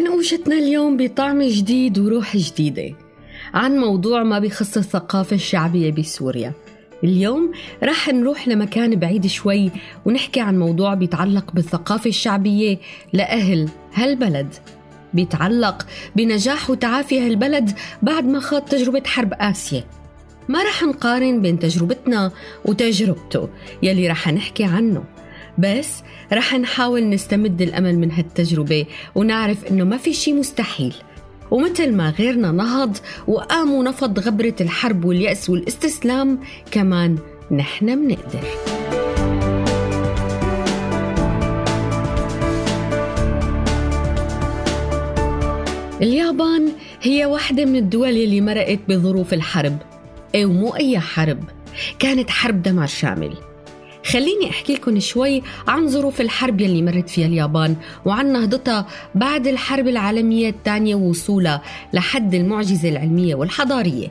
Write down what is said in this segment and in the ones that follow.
منقوشتنا اليوم بطعم جديد وروح جديدة؟ عن موضوع ما بيخص الثقافة الشعبية بسوريا. اليوم رح نروح لمكان بعيد شوي ونحكي عن موضوع بيتعلق بالثقافة الشعبية لأهل هالبلد. بيتعلق بنجاح وتعافي هالبلد بعد ما خاض تجربة حرب آسيا. ما رح نقارن بين تجربتنا وتجربته يلي رح نحكي عنه. بس رح نحاول نستمد الأمل من هالتجربة ونعرف إنه ما في شي مستحيل. ومثل ما غيرنا نهض وقام ونفض غبرة الحرب واليأس والاستسلام كمان نحن منقدر. اليابان هي واحدة من الدول اللي مرقت بظروف الحرب إيه ومو أي حرب كانت حرب دمار شامل. خليني أحكي لكم شوي عن ظروف الحرب يلي مرت فيها اليابان وعن نهضتها بعد الحرب العالمية الثانية ووصولها لحد المعجزة العلمية والحضارية.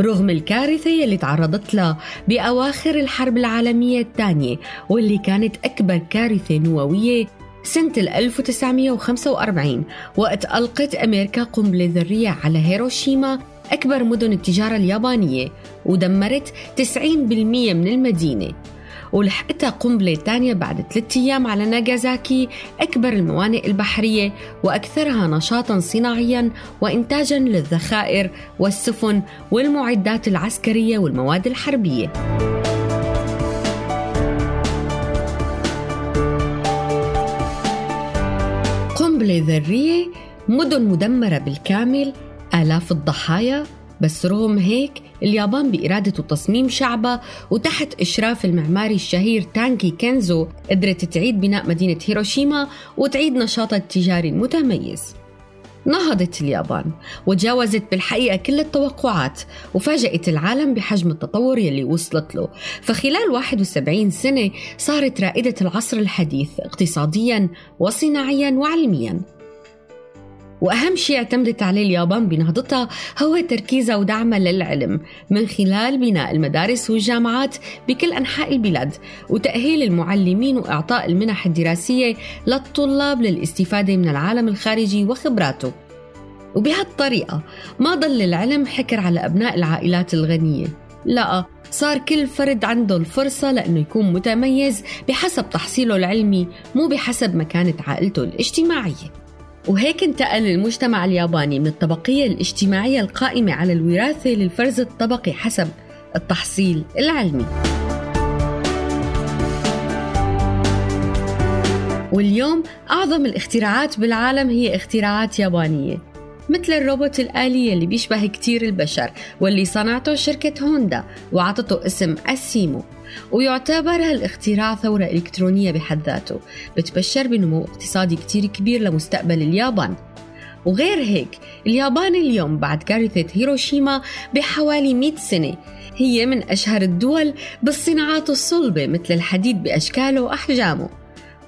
رغم الكارثة يلي تعرضت لها بأواخر الحرب العالمية الثانية واللي كانت أكبر كارثة نووية سنة 1945 وقت ألقت أمريكا قنبلة ذرية على هيروشيما أكبر مدن التجارة اليابانية ودمرت 90% من المدينة. ولحقتها قنبلة تانية بعد ثلاثة أيام على ناغازاكي أكبر الموانئ البحرية وأكثرها نشاطا صناعيا وإنتاجا للذخائر والسفن والمعدات العسكرية والمواد الحربية. قنبلة ذرية مدن مدمرة بالكامل آلاف الضحايا بس رغم هيك اليابان بإرادة وتصميم شعبها وتحت إشراف المعماري الشهير تانكي كينزو قدرت تعيد بناء مدينة هيروشيما وتعيد نشاطها التجاري المتميز. نهضت اليابان وتجاوزت بالحقيقة كل التوقعات وفاجأت العالم بحجم التطور يلي وصلت له. فخلال 71 سنة صارت رائدة العصر الحديث اقتصاديا وصناعيا وعلميا. وأهم شيء اعتمدت عليه اليابان بنهضتها هو تركيزها ودعمها للعلم من خلال بناء المدارس والجامعات بكل أنحاء البلاد وتأهيل المعلمين وإعطاء المنح الدراسية للطلاب للاستفادة من العالم الخارجي وخبراته. وبهالطريقة ما ضل العلم حكر على أبناء العائلات الغنية. لا صار كل فرد عنده الفرصة لأنه يكون متميز بحسب تحصيله العلمي مو بحسب مكانة عائلته الاجتماعية. وهيك انتقل المجتمع الياباني من الطبقية الاجتماعية القائمة على الوراثة للفرز الطبقي حسب التحصيل العلمي. واليوم أعظم الاختراعات بالعالم هي اختراعات يابانية. مثل الروبوت الآلي اللي بيشبه كتير البشر واللي صنعته شركة هوندا وعطته اسم السيمو ويعتبر هالاختراع ثورة إلكترونية بحد ذاته بتبشر بنمو اقتصادي كتير كبير لمستقبل اليابان. وغير هيك اليابان اليوم بعد كارثة هيروشيما بحوالي 100 سنة هي من أشهر الدول بالصناعات الصلبة مثل الحديد بأشكاله وأحجامه.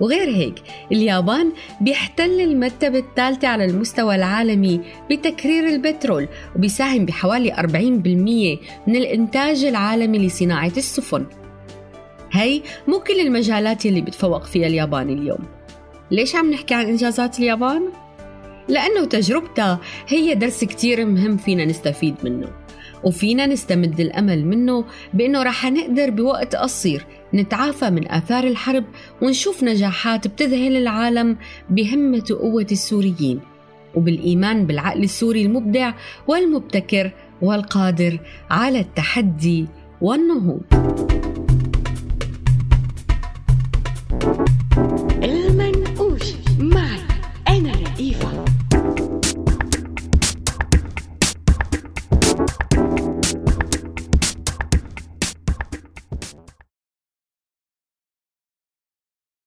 وغير هيك اليابان بيحتل المرتبة الثالثة على المستوى العالمي بتكرير البترول وبيساهم بحوالي 40% من الإنتاج العالمي لصناعة السفن. هي مو كل المجالات اللي بتفوق فيها اليابان اليوم. ليش عم نحكي عن إنجازات اليابان؟ لأنه تجربتها هي درس كتير مهم فينا نستفيد منه. وفينا نستمد الأمل منه بأنه رح نقدر بوقت قصير نتعافى من آثار الحرب ونشوف نجاحات بتذهل العالم بهمة وقوة السوريين وبالإيمان بالعقل السوري المبدع والمبتكر والقادر على التحدي والنهوض.